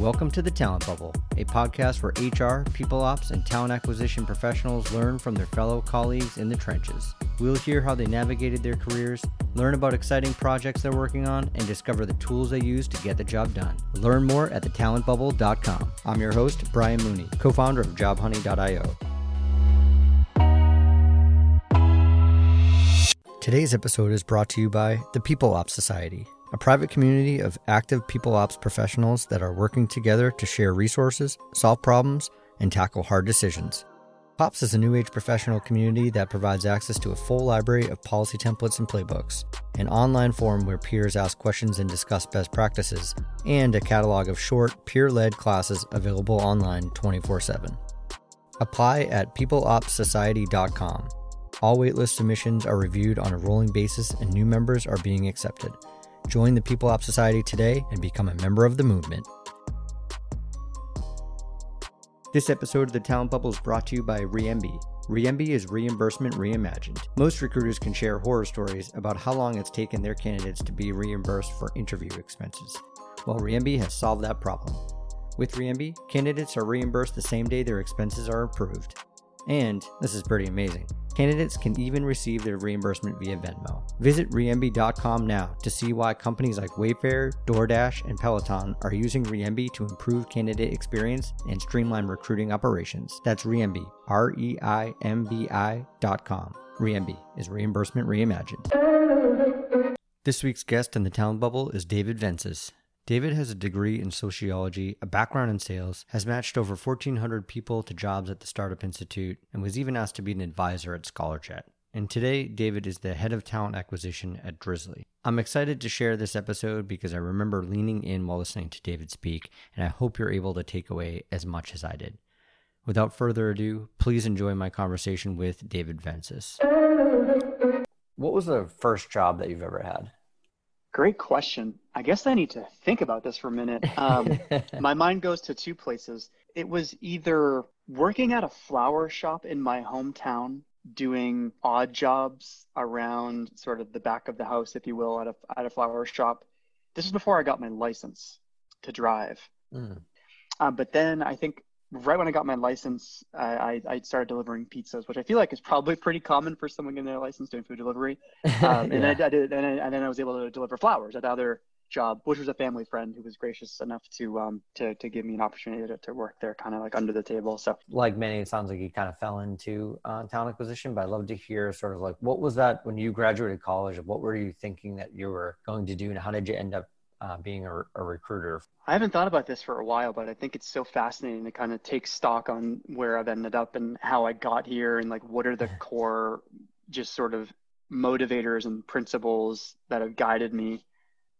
Welcome to the Talent Bubble, a podcast where HR, people ops, and talent acquisition professionals learn from their fellow colleagues in the trenches. We'll hear how they navigated their careers, learn about exciting projects they're working on, and discover the tools they use to get the job done. Learn more at thetalentbubble.com. I'm your host, Brian Mooney, co founder of JobHoney.io. Today's episode is brought to you by the People Ops Society a private community of active people ops professionals that are working together to share resources, solve problems, and tackle hard decisions. POPS is a new age professional community that provides access to a full library of policy templates and playbooks, an online forum where peers ask questions and discuss best practices, and a catalog of short, peer led classes available online 24 7. Apply at peopleopsociety.com. All waitlist submissions are reviewed on a rolling basis and new members are being accepted. Join the People Ops Society today and become a member of the movement. This episode of the Talent Bubble is brought to you by Reimbi. Reimbi is reimbursement reimagined. Most recruiters can share horror stories about how long it's taken their candidates to be reimbursed for interview expenses. Well, Reimbi has solved that problem. With Reimbi, candidates are reimbursed the same day their expenses are approved. And, this is pretty amazing, Candidates can even receive their reimbursement via Venmo. Visit Reimbi.com now to see why companies like Wayfair, DoorDash, and Peloton are using Reimbi to improve candidate experience and streamline recruiting operations. That's Reimbi, R E I M B I.com. Reimbi is reimbursement reimagined. This week's guest in the Talent Bubble is David Vencis. David has a degree in sociology, a background in sales, has matched over 1,400 people to jobs at the Startup Institute, and was even asked to be an advisor at ScholarChat. And today, David is the head of talent acquisition at Drizly. I'm excited to share this episode because I remember leaning in while listening to David speak, and I hope you're able to take away as much as I did. Without further ado, please enjoy my conversation with David Vencis. What was the first job that you've ever had? Great question. I guess I need to think about this for a minute. Um, my mind goes to two places. It was either working at a flower shop in my hometown, doing odd jobs around sort of the back of the house, if you will, at a, at a flower shop. This is before I got my license to drive. Mm. Um, but then I think right when I got my license, I, I, started delivering pizzas, which I feel like is probably pretty common for someone getting their license doing food delivery. Um, and yeah. I, I, did, and, I, and, then I was able to deliver flowers at the other job, which was a family friend who was gracious enough to um to to give me an opportunity to, to work there, kind of like under the table. So, like many, it sounds like you kind of fell into uh, talent acquisition. But I'd love to hear sort of like what was that when you graduated college? What were you thinking that you were going to do, and how did you end up uh, being a, a, recruiter? I haven't thought about this for a while, but I think it's so fascinating to kind of take stock on where I've ended up and how I got here and like what are the core just sort of motivators and principles that have guided me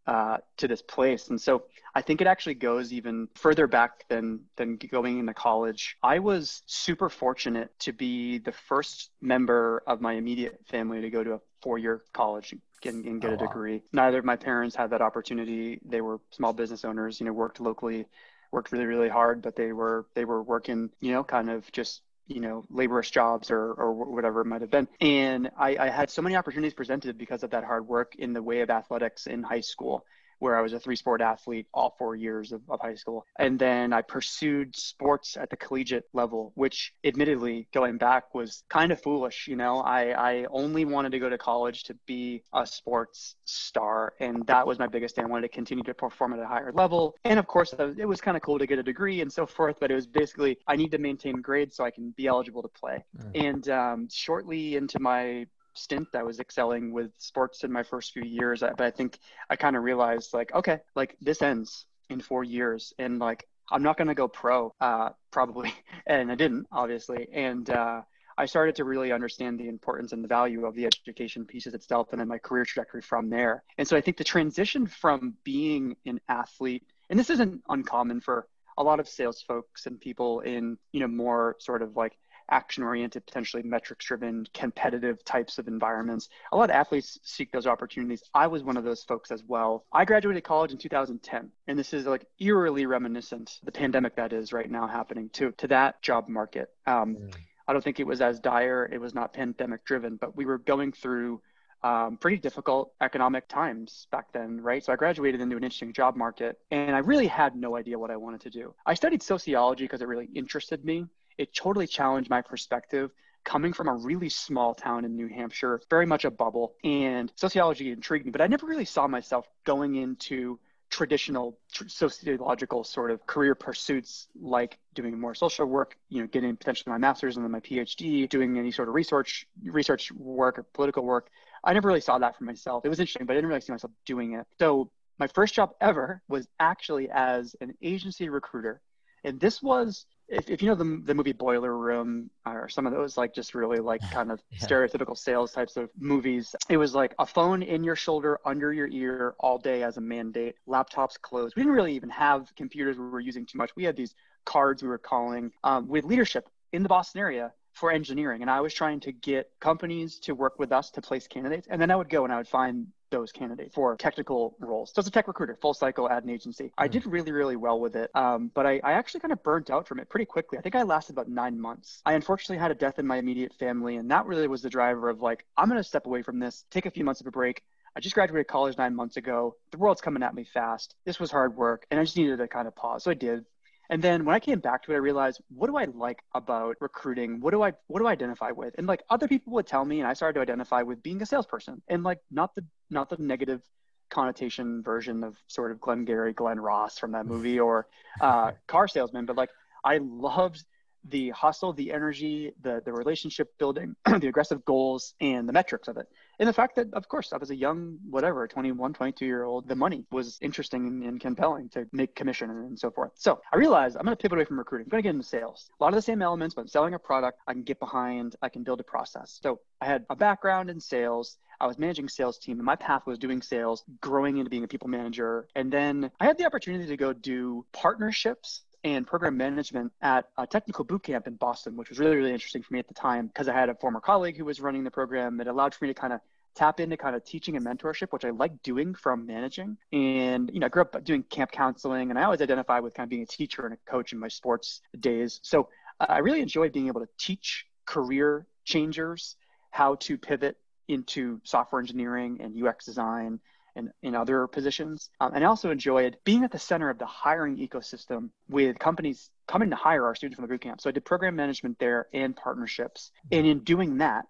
uh, to this place. And so I think it actually goes even further back than than going into college. I was super fortunate to be the first member of my immediate family to go to a four-year college and, and get oh, a degree. Wow. Neither of my parents had that opportunity. They were small business owners, you know, worked locally, worked really, really hard, but they were they were working, you know, kind of just you know laborious jobs or or whatever it might have been and I, I had so many opportunities presented because of that hard work in the way of athletics in high school where I was a three sport athlete all four years of, of high school. And then I pursued sports at the collegiate level, which admittedly going back was kind of foolish. You know, I, I only wanted to go to college to be a sports star. And that was my biggest thing. I wanted to continue to perform at a higher level. And of course, it was kind of cool to get a degree and so forth, but it was basically, I need to maintain grades so I can be eligible to play. Mm. And um, shortly into my stint I was excelling with sports in my first few years. But I think I kind of realized like, okay, like this ends in four years, and like I'm not gonna go pro, uh, probably, and I didn't obviously, and uh, I started to really understand the importance and the value of the education pieces itself, and then my career trajectory from there. And so I think the transition from being an athlete, and this isn't uncommon for a lot of sales folks and people in you know more sort of like action oriented, potentially metrics driven, competitive types of environments. A lot of athletes seek those opportunities. I was one of those folks as well. I graduated college in 2010, and this is like eerily reminiscent, the pandemic that is right now happening to, to that job market. Um, mm. I don't think it was as dire. It was not pandemic driven, but we were going through um, pretty difficult economic times back then, right? So I graduated into an interesting job market and I really had no idea what I wanted to do. I studied sociology because it really interested me. It totally challenged my perspective. Coming from a really small town in New Hampshire, very much a bubble. And sociology intrigued me, but I never really saw myself going into traditional tr- sociological sort of career pursuits like doing more social work you know getting potentially my master's and then my phd doing any sort of research research work or political work. I never really saw that for myself. It was interesting but i didn't really see myself doing it. So my first job ever was actually as an agency recruiter and this was if, if you know the, the movie Boiler Room or some of those like just really like kind of yeah. stereotypical sales types of movies, it was like a phone in your shoulder, under your ear all day as a mandate, laptops closed. We didn't really even have computers we were using too much. We had these cards we were calling um, with leadership in the Boston area for engineering. And I was trying to get companies to work with us to place candidates. And then I would go and I would find those candidates for technical roles. So as a tech recruiter, full cycle ad and agency. I hmm. did really, really well with it. Um, but I, I actually kind of burnt out from it pretty quickly. I think I lasted about nine months. I unfortunately had a death in my immediate family. And that really was the driver of like, I'm going to step away from this, take a few months of a break. I just graduated college nine months ago. The world's coming at me fast. This was hard work. And I just needed to kind of pause. So I did. And then when I came back to it, I realized what do I like about recruiting? What do I what do I identify with? And like other people would tell me, and I started to identify with being a salesperson, and like not the not the negative connotation version of sort of Glengarry, Glen Ross from that movie, or uh, car salesman, but like I loved the hustle, the energy, the the relationship building, the aggressive goals, and the metrics of it. And the fact that, of course, I was a young, whatever, 21, 22 year old, the money was interesting and, compelling to make commission and, and so forth. So I realized I'm going to pivot away from recruiting. I'm going to get into sales. A lot of the same elements, but i'm selling a product, I can get behind, I can build a process. So I had a background in sales. I was managing sales team and my path was doing sales, growing into being a people manager. And then I had the opportunity to go do partnerships and program management at a technical boot camp in Boston, which was really, really interesting for me at the time because I had a former colleague who was running the program. It allowed for me to kind of tap into kind of teaching and mentorship, which I like doing from managing. And, you know, I grew up doing camp counseling and I always identify with kind of being a teacher and a coach in my sports days. So I really enjoy being able to teach career changers how to pivot into software engineering and UX design and in other positions. Um, and I also enjoyed being at the center of the hiring ecosystem with companies coming to hire our students from the bootcamp. So I did program management there and partnerships. And in doing that,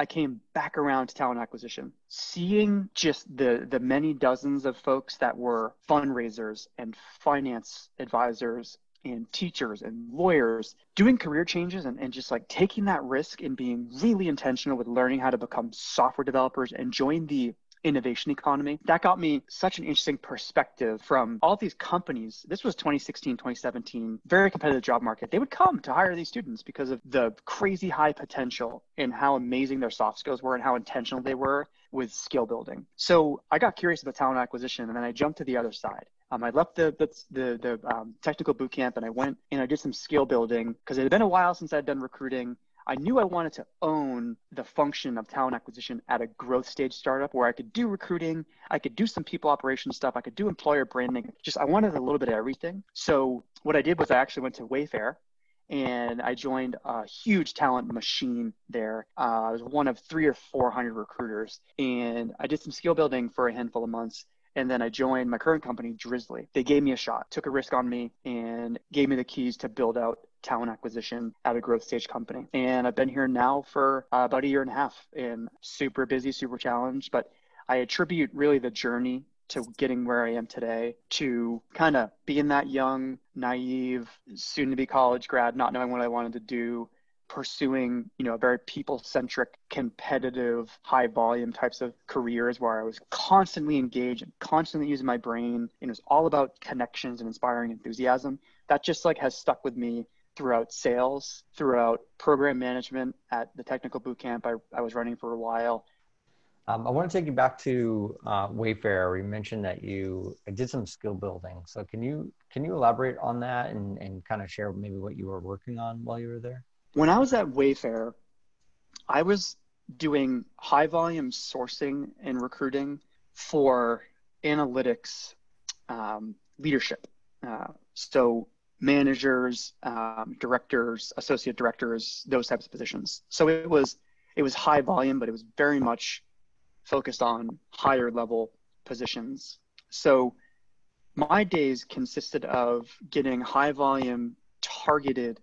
I came back around to talent acquisition, seeing just the the many dozens of folks that were fundraisers and finance advisors and teachers and lawyers doing career changes and, and just like taking that risk and being really intentional with learning how to become software developers and join the innovation economy. That got me such an interesting perspective from all these companies. This was 2016, 2017, very competitive job market. They would come to hire these students because of the crazy high potential and how amazing their soft skills were and how intentional they were with skill building. So I got curious about talent acquisition and then I jumped to the other side. Um, I left the the the, the um, technical boot camp and I went and I did some skill building because it had been a while since I'd done recruiting. I knew I wanted to own the function of talent acquisition at a growth stage startup where I could do recruiting, I could do some people operations stuff, I could do employer branding. Just I wanted a little bit of everything. So what I did was I actually went to Wayfair and I joined a huge talent machine there. Uh, I was one of three or four hundred recruiters, and I did some skill building for a handful of months. And then I joined my current company, Drizly. They gave me a shot, took a risk on me, and gave me the keys to build out talent acquisition at a growth stage company. And I've been here now for uh, about a year and a half and super busy, super challenged. But I attribute really the journey to getting where I am today to kind of being that young, naive, soon to be college grad, not knowing what I wanted to do, pursuing, you know, very people-centric, competitive, high volume types of careers where I was constantly engaged and constantly using my brain. And it was all about connections and inspiring enthusiasm. That just like has stuck with me throughout sales, throughout program management at the technical boot camp I, I was running for a while. Um, I want to take you back to uh, Wayfair. You mentioned that you did some skill building. So can you can you elaborate on that and, and kind of share maybe what you were working on while you were there? When I was at Wayfair, I was doing high volume sourcing and recruiting for analytics um, leadership. Uh, so managers, um, directors, associate directors, those types of positions. So it was it was high volume, but it was very much focused on higher level positions. So my days consisted of getting high volume targeted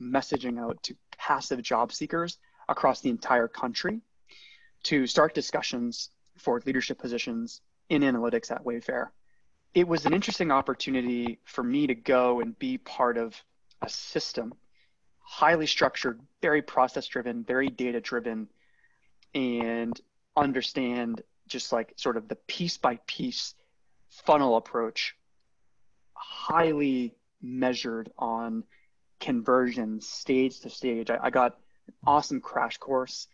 messaging out to passive job seekers across the entire country to start discussions for leadership positions in analytics at Wayfair. It was an interesting opportunity for me to go and be part of a system, highly structured, very process driven, very data driven, and understand just like sort of the piece by piece funnel approach, highly measured on conversion stage to stage. I, I got an awesome crash course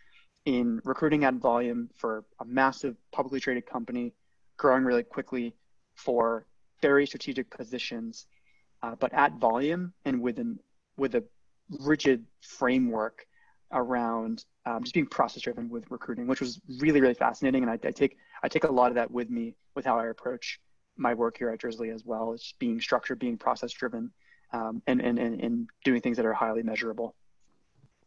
in recruiting at volume for a massive publicly traded company growing really quickly for very strategic positions, uh, but at volume and with an with a rigid framework around um, just being process driven with recruiting, which was really really fascinating. And I, I, take I take a lot of that with me with how I approach my work here at Drizly as well. It's being structured, being process driven, um, and, and and and doing things that are highly measurable.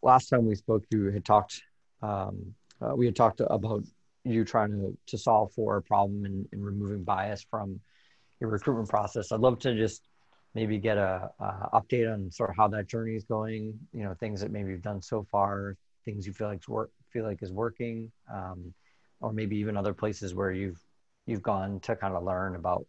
Last time we spoke, you had talked. Um, uh, we had talked about you trying to to solve for a problem and, and removing bias from your recruitment process. I'd love to just maybe get a, a, update on sort of how that journey is going. You know, things that maybe you've done so far, things you feel like work feel like is working, um, or maybe even other places where you've you've gone to kind of learn about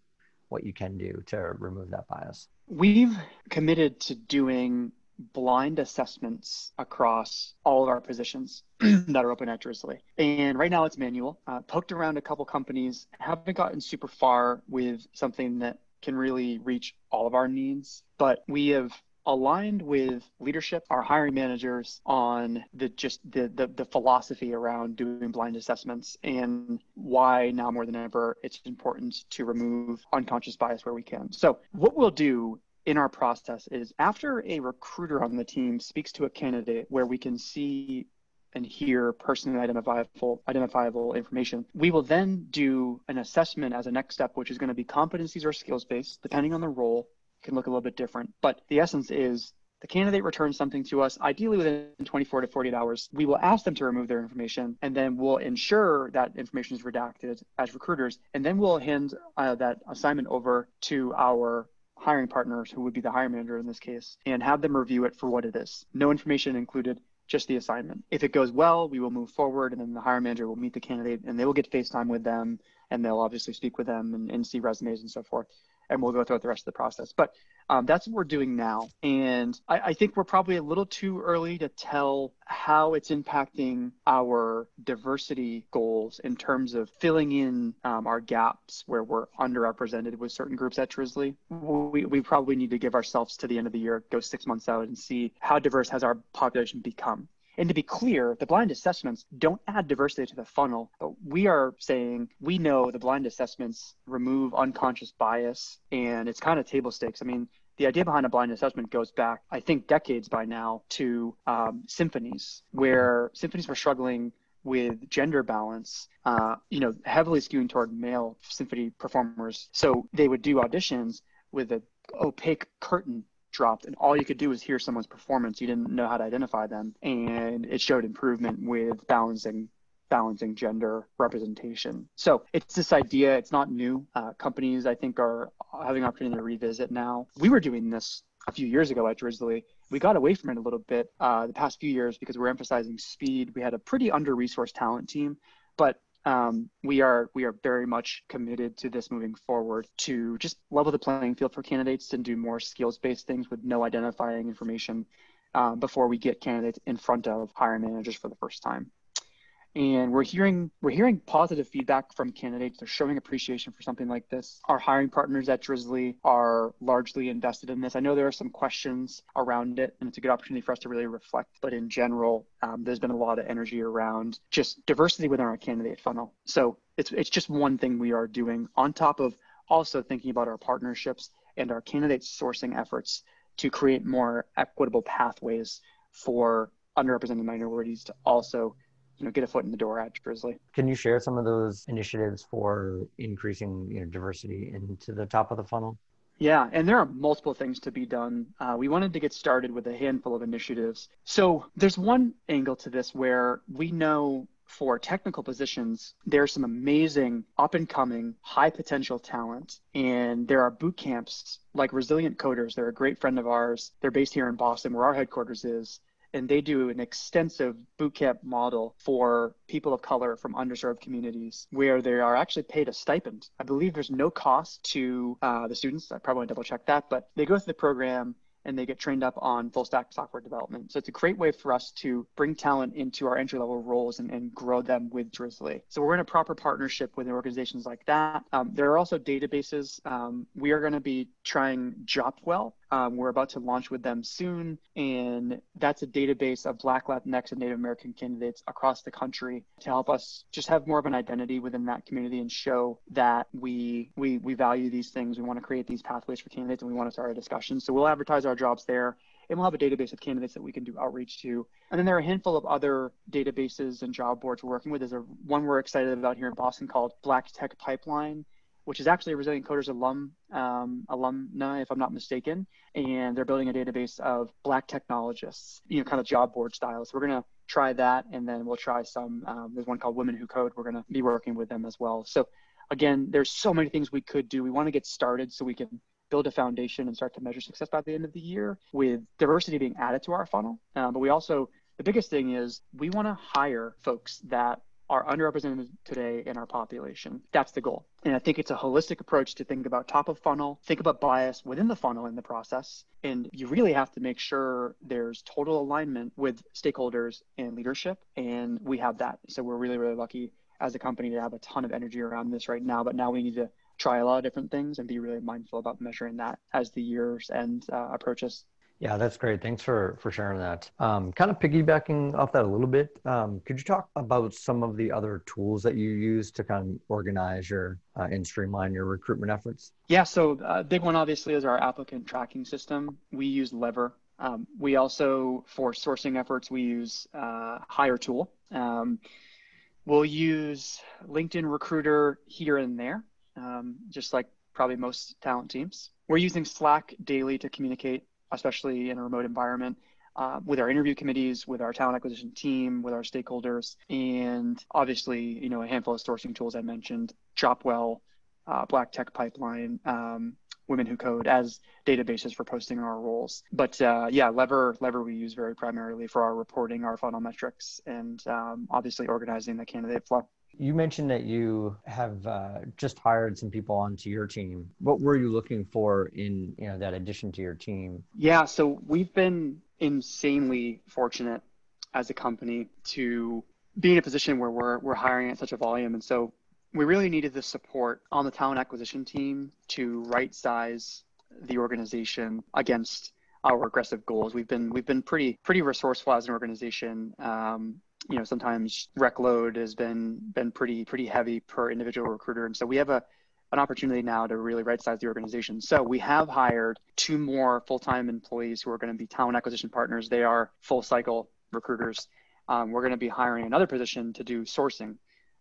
what you can do to remove that bias. We've committed to doing blind assessments across all of our positions that are open at Drizly. And right now it's manual. Uh, poked around a couple companies, haven't gotten super far with something that can really reach all of our needs. But we have aligned with leadership, our hiring managers on the just the, the, the philosophy around doing blind assessments and why now more than ever it's important to remove unconscious bias where we can. So what we'll do in our process is after a recruiter on the team speaks to a candidate where we can see and hear personally identifiable, identifiable information. We will then do an assessment as a next step, which is going to be competencies or skills based, depending on the role. Can look a little bit different. But the essence is the candidate returns something to us, ideally within 24 to 48 hours. We will ask them to remove their information, and then we'll ensure that information is redacted as recruiters, and then we'll hand uh, that assignment over to our hiring partners, who would be the hiring manager in this case, and have them review it for what it is. No information included, just the assignment. If it goes well, we will move forward, and then the hiring manager will meet the candidate, and they will get FaceTime with them, and they'll obviously speak with them and, and see resumes and so forth and we'll go throughout the rest of the process. But um, that's what we're doing now. And I, I, think we're probably a little too early to tell how it's impacting our diversity goals in terms of filling in um, our gaps where we're underrepresented with certain groups at Drizly. We, we probably need to give ourselves to the end of the year, go six months out and see how diverse has our population become. And to be clear, the blind assessments don't add diversity to the funnel, but we are saying we know the blind assessments remove unconscious bias and it's kind of table stakes. I mean, the idea behind a blind assessment goes back, I think, decades by now to um, symphonies, where symphonies were struggling with gender balance, uh, you know, heavily skewing toward male symphony performers. So they would do auditions with an opaque curtain dropped and all you could do was hear someone's performance. You didn't know how to identify them. And it showed improvement with balancing balancing gender representation. So it's this idea it's not new. Uh, companies i think are having an opportunity to revisit now. We were doing this a few years ago at Drizly. We got away from it a little bit uh, the past few years because we're emphasizing speed. We had a pretty under-resourced talent team, but um, we are we are very much committed to this moving forward to just level the playing field for candidates and do more skills based things with no identifying information uh, before we get candidates in front of hiring managers for the first time and we're hearing we're hearing positive feedback from candidates. They're showing appreciation for something like this. Our hiring partners at drizly are largely invested in this. I know there are some questions around it, and it's a good opportunity for us to really reflect. But in general, um, there's been a lot of energy around just diversity within our candidate funnel. So it's it's just one thing we are doing on top of also thinking about our partnerships and our candidate sourcing efforts to create more equitable pathways for underrepresented minorities to also you know get a foot in the door at Drizly. Can you share some of those initiatives for increasing you know diversity into the top of the funnel? Yeah, and there are multiple things to be done. Uh, we wanted to get started with a handful of initiatives. So there's one angle to this where we know for technical positions, there's some amazing up and coming, high potential talent. And there are boot camps like Resilient Coders. They're a great friend of ours. They're based here in Boston, where our headquarters is. And they do an extensive boot camp model for people of color from underserved communities where they are actually paid a stipend. I believe there's no cost to uh, the students. I probably want to double check that, but they go through the program and they get trained up on full stack software development. So it's a great way for us to bring talent into our entry level roles and, and grow them with Drizly. So we're in a proper partnership with organizations like that. Um, there are also databases. Um, we are going to be trying Jopwell. Um, we're about to launch with them soon, and that's a database of Black, Latinx, and Native American candidates across the country to help us just have more of an identity within that community and show that we we we value these things. We want to create these pathways for candidates, and we want to start a discussion. So we'll advertise our jobs there and we'll have a database of candidates that we can do outreach to. And then there are a handful of other databases and job boards we're working with. There's a one we're excited about here in Boston called Black Tech Pipeline, which is actually a Resilient Coders alum um, alumni, if I'm not mistaken. And they're building a database of Black technologists, you know, kind of job board style. So we're gonna try that, and then we'll try some. Um, there's one called Women Who Code. We're gonna be working with them as well. So again, there's so many things we could do. We want to get started so we can build a foundation and start to measure success by the end of the year with diversity being added to our funnel. Um, but we also, the biggest thing is we want to hire folks that are underrepresented today in our population. That's the goal. And I think it's a holistic approach to think about top of funnel, think about bias within the funnel in the process. And you really have to make sure there's total alignment with stakeholders and leadership. And we have that. So we're really, really lucky as a company to have a ton of energy around this right now. But now we need to try a lot of different things and be really mindful about measuring that as the years and uh, approaches. Yeah, that's great. Thanks for for sharing that. Um, kind of piggybacking off that a little bit, um, could you talk about some of the other tools that you use to kind of organize your uh, and streamline your recruitment efforts? Yeah, so a uh, big one obviously is our applicant tracking system. We use Lever. Um, we also, for sourcing efforts, we use uh, Hiretual. Um, we'll use LinkedIn Recruiter here and there um, just like probably most talent teams. We're using Slack daily to communicate, especially in a remote environment. Uh, with our interview committees, with our talent acquisition team, with our stakeholders, and obviously, you know, a handful of sourcing tools I mentioned, Jopwell, uh, Black Tech Pipeline, um, Women Who Code as databases for posting our roles. But uh, yeah, Lever Lever we use very primarily for our reporting, our funnel metrics, and um, obviously organizing the candidate flow. You mentioned that you have uh, just hired some people onto your team. What were you looking for in you know that addition to your team? Yeah, so we've been insanely fortunate as a company to be in a position where we're we're hiring at such a volume, and so we really needed the support on the talent acquisition team to right size the organization against our aggressive goals. We've been we've been pretty pretty resourceful as an organization. Um, you know sometimes rec load has been been pretty pretty heavy per individual recruiter. And so we have a an opportunity now to really right size the organization. So we have hired two more full-time employees who are going to be talent acquisition partners. They are full cycle recruiters. Um, we're going to be hiring another position to do sourcing.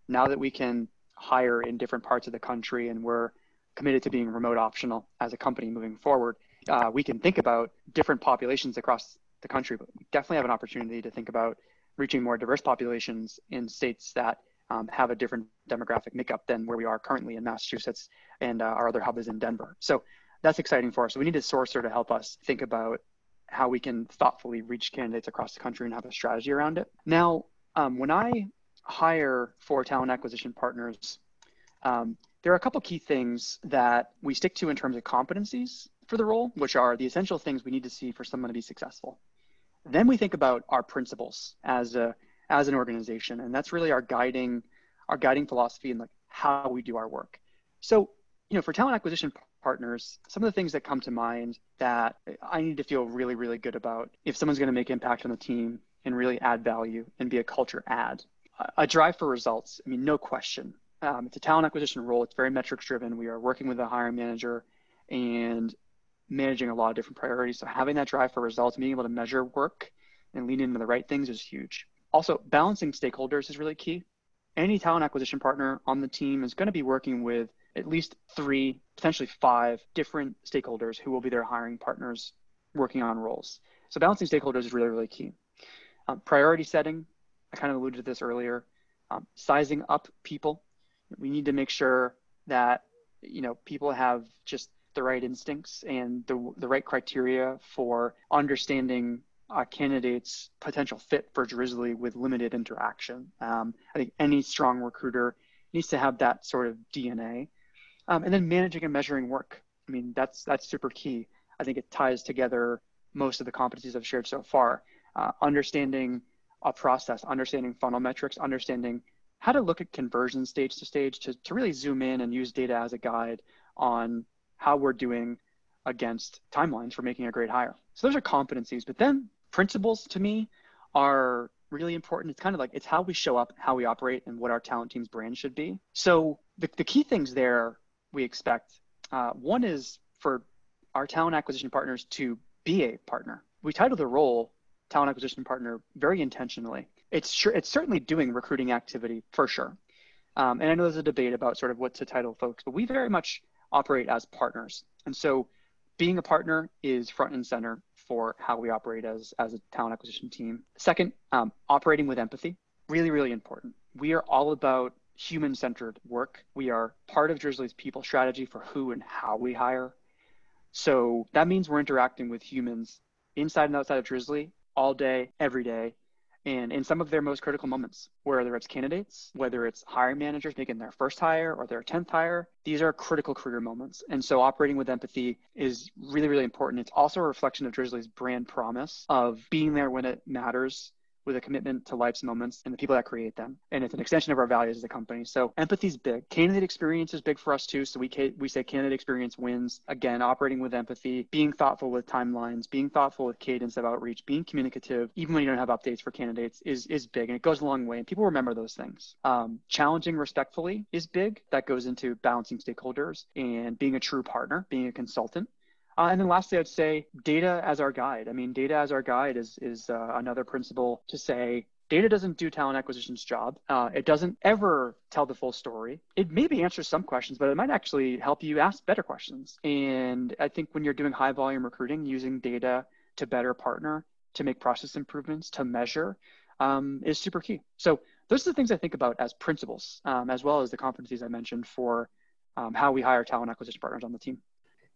Now that we can hire in different parts of the country and we're committed to being remote optional as a company moving forward uh, we can think about different populations across the country but we definitely have an opportunity to think about reaching more diverse populations in states that um, have a different demographic makeup than where we are currently in Massachusetts, and uh, our other hub is in Denver. So that's exciting for us. So we need a sourcer to help us think about how we can thoughtfully reach candidates across the country and have a strategy around it. Now, um, when I hire for talent acquisition partners, um, there are a couple key things that we stick to in terms of competencies for the role, which are the essential things we need to see for someone to be successful. Then we think about our principles as a as an organization, and that's really our guiding our guiding philosophy and like how we do our work. So, you know, for talent acquisition partners, some of the things that come to mind that I need to feel really, really good about if someone's going to make impact on the team and really add value and be a culture add. A drive for results. I mean, no question. Um, it's a talent acquisition role. It's very metrics driven. We are working with a hiring manager, and managing a lot of different priorities. So having that drive for results, being able to measure work and lean into the right things is huge. Also, balancing stakeholders is really key. Any talent acquisition partner on the team is going to be working with at least three, potentially five different stakeholders who will be their hiring partners working on roles. So balancing stakeholders is really, really key. Um, priority setting, I kind of alluded to this earlier. um, sizing up people. We need to make sure that you know people have just the right instincts and the the right criteria for understanding a candidate's potential fit for Drizly with limited interaction. Um, I think any strong recruiter needs to have that sort of DNA. Um, and then managing and measuring work. I mean, that's that's super key. I think it ties together most of the competencies I've shared so far. Uh, understanding a process, understanding funnel metrics, understanding how to look at conversion stage to stage to, to really zoom in and use data as a guide on how we're doing against timelines for making a great hire. So those are competencies. But then principles to me are really important. It's kind of like it's how we show up, how we operate, and what our talent team's brand should be. So the, the key things there we expect uh, one is for our talent acquisition partners to be a partner. We title the role talent acquisition partner very intentionally. It's sure it's certainly doing recruiting activity for sure. Um, and I know there's a debate about sort of what to title folks, but we very much operate as partners. And so being a partner is front and center for how we operate as, as a talent acquisition team. Second, um, operating with empathy, really, really important. We are all about human centered work. We are part of Drizly's people strategy for who and how we hire. So that means we're interacting with humans inside and outside of Drizly all day, every day, and in some of their most critical moments, whether it's candidates, whether it's hiring managers making their first hire or their 10th hire, these are critical career moments. And so operating with empathy is really, really important. It's also a reflection of Drizly's brand promise of being there when it matters with a commitment to life's moments and the people that create them. And it's an extension of our values as a company. So empathy is big. Candidate experience is big for us too. So we we say candidate experience wins. Again, operating with empathy, being thoughtful with timelines, being thoughtful with cadence of outreach, being communicative, even when you don't have updates for candidates, is is big and it goes a long way. And people remember those things. Um, challenging respectfully is big. That goes into balancing stakeholders and being a true partner, being a consultant. Uh, and then lastly, I'd say data as our guide. I mean, data as our guide is is uh, another principle to say data doesn't do talent acquisition's job. Uh, it doesn't ever tell the full story. It maybe answers some questions, but it might actually help you ask better questions. And I think when you're doing high volume recruiting, using data to better partner, to make process improvements, to measure, um, is super key. So those are the things I think about as principles, um, as well as the competencies I mentioned for um, how we hire talent acquisition partners on the team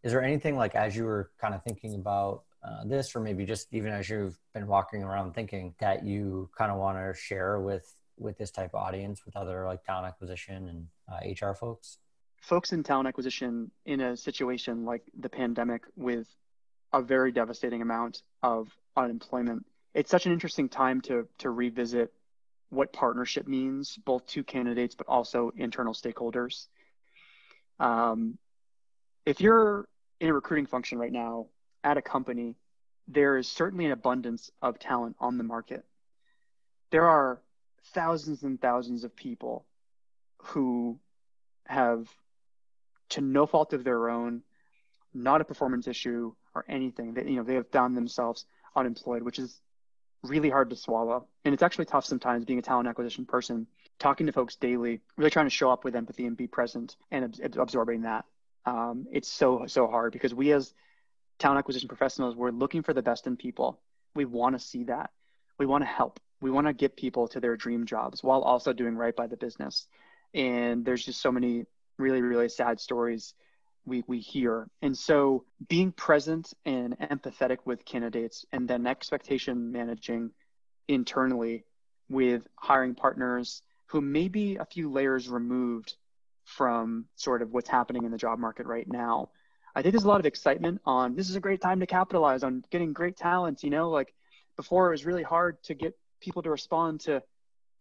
is there anything like as you were kind of thinking about uh, this or maybe just even as you've been walking around thinking that you kind of want to share with with this type of audience with other like talent acquisition and uh, hr folks? Folks in talent acquisition in a situation like the pandemic with a very devastating amount of unemployment it's such an interesting time to to revisit what partnership means both to candidates but also internal stakeholders. Um, if you're in a recruiting function right now at a company, there is certainly an abundance of talent on the market. There are thousands and thousands of people who have, to no fault of their own, not a performance issue or anything. That you know they have found themselves unemployed, which is really hard to swallow. And it's actually tough sometimes being a talent acquisition person, talking to folks daily, really trying to show up with empathy and be present and absorbing that um, it's so so hard because we as talent acquisition professionals we're looking for the best in people. We want to see that. We want to help. We want to get people to their dream jobs while also doing right by the business. And there's just so many really really sad stories we, we hear. And so being present and empathetic with candidates and then expectation managing internally with hiring partners who may be a few layers removed from sort of what's happening in the job market right now. I think there's a lot of excitement on this is a great time to capitalize on getting great talent. You know, like before it was really hard to get people to respond to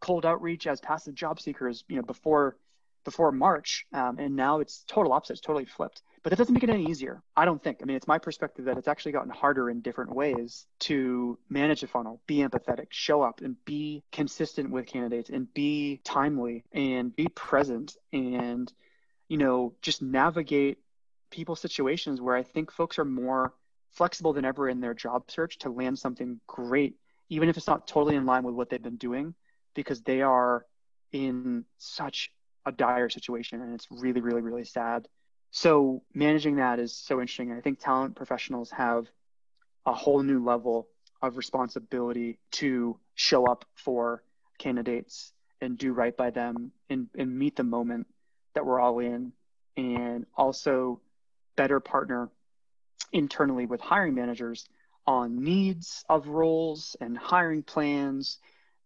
cold outreach as passive job seekers, you know, before before March. Um, and now it's total opposite, it's totally flipped. But that doesn't make it any easier. I don't think. I mean, it's my perspective that it's actually gotten harder in different ways to manage a funnel, be empathetic, show up, and be consistent with candidates, and be timely, and be present, and you know, just navigate people's situations where I think folks are more flexible than ever in their job search to land something great, even if it's not totally in line with what they've been doing, because they are in such a dire situation and it's really, really, really sad so managing that is so interesting. I think talent professionals have a whole new level of responsibility to show up for candidates and do right by them and, and meet the moment that we're all in and also better partner internally with hiring managers on needs of roles and hiring plans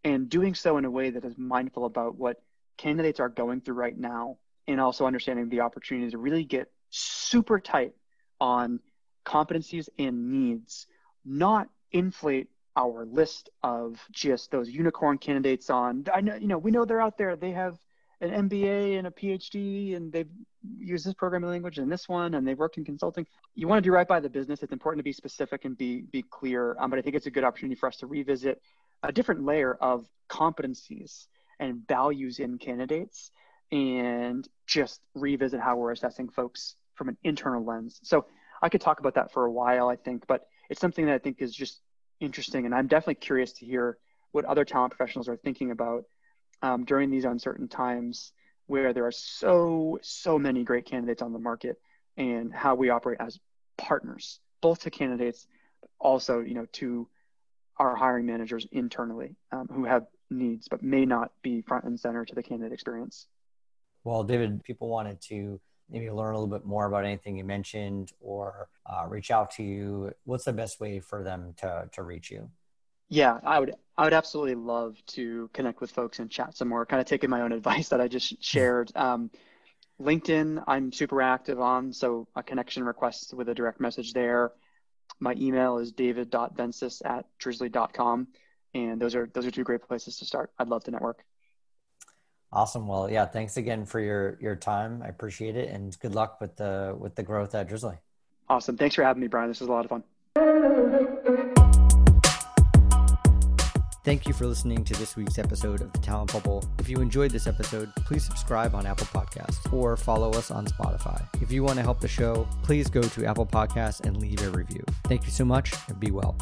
and doing so in a way that is mindful about what candidates are going through right now and also understanding the opportunity to really get super tight on competencies and needs not inflate our list of just those unicorn candidates on i know you know we know they're out there. They have an mba and a phd and they've used this programming language and this one and they've worked in consulting. You want to do right by the business. It's important to be specific and be be clear um, but i think it's a good opportunity for us to revisit a different layer of competencies and values in candidates and just revisit how we're assessing folks from an internal lens so i could talk about that for a while i think but it's something that i think is just interesting. And I'm definitely curious to hear what other talent professionals are thinking about um, during these uncertain times where there are so, so many great candidates on the market and how we operate as partners, both to candidates, but also, you know, to our hiring managers internally um, who have needs but may not be front and center to the candidate experience. Well, David, people wanted to maybe learn a little bit more about anything you mentioned or uh, reach out to you, what's the best way for them to, to reach you? Yeah, I would I would absolutely love to connect with folks and chat some more. Kind of taking my own advice that I just shared. Um, LinkedIn, I'm super active on, so a connection request with a direct message there. My email is david.vencis at drizly.com. And those are those are two great places to start. I'd love to network. Awesome. Well, yeah, thanks again for your your time. I appreciate it, and good luck with the with the growth at Drizly. Awesome. Thanks for having me, Brian. This was a lot of fun. Thank you for listening to this week's episode of the Talent Bubble. If you enjoyed this episode, please subscribe on Apple Podcasts or follow us on Spotify. If you want to help the show, please go to Apple Podcasts and leave a review. Thank you so much and be well.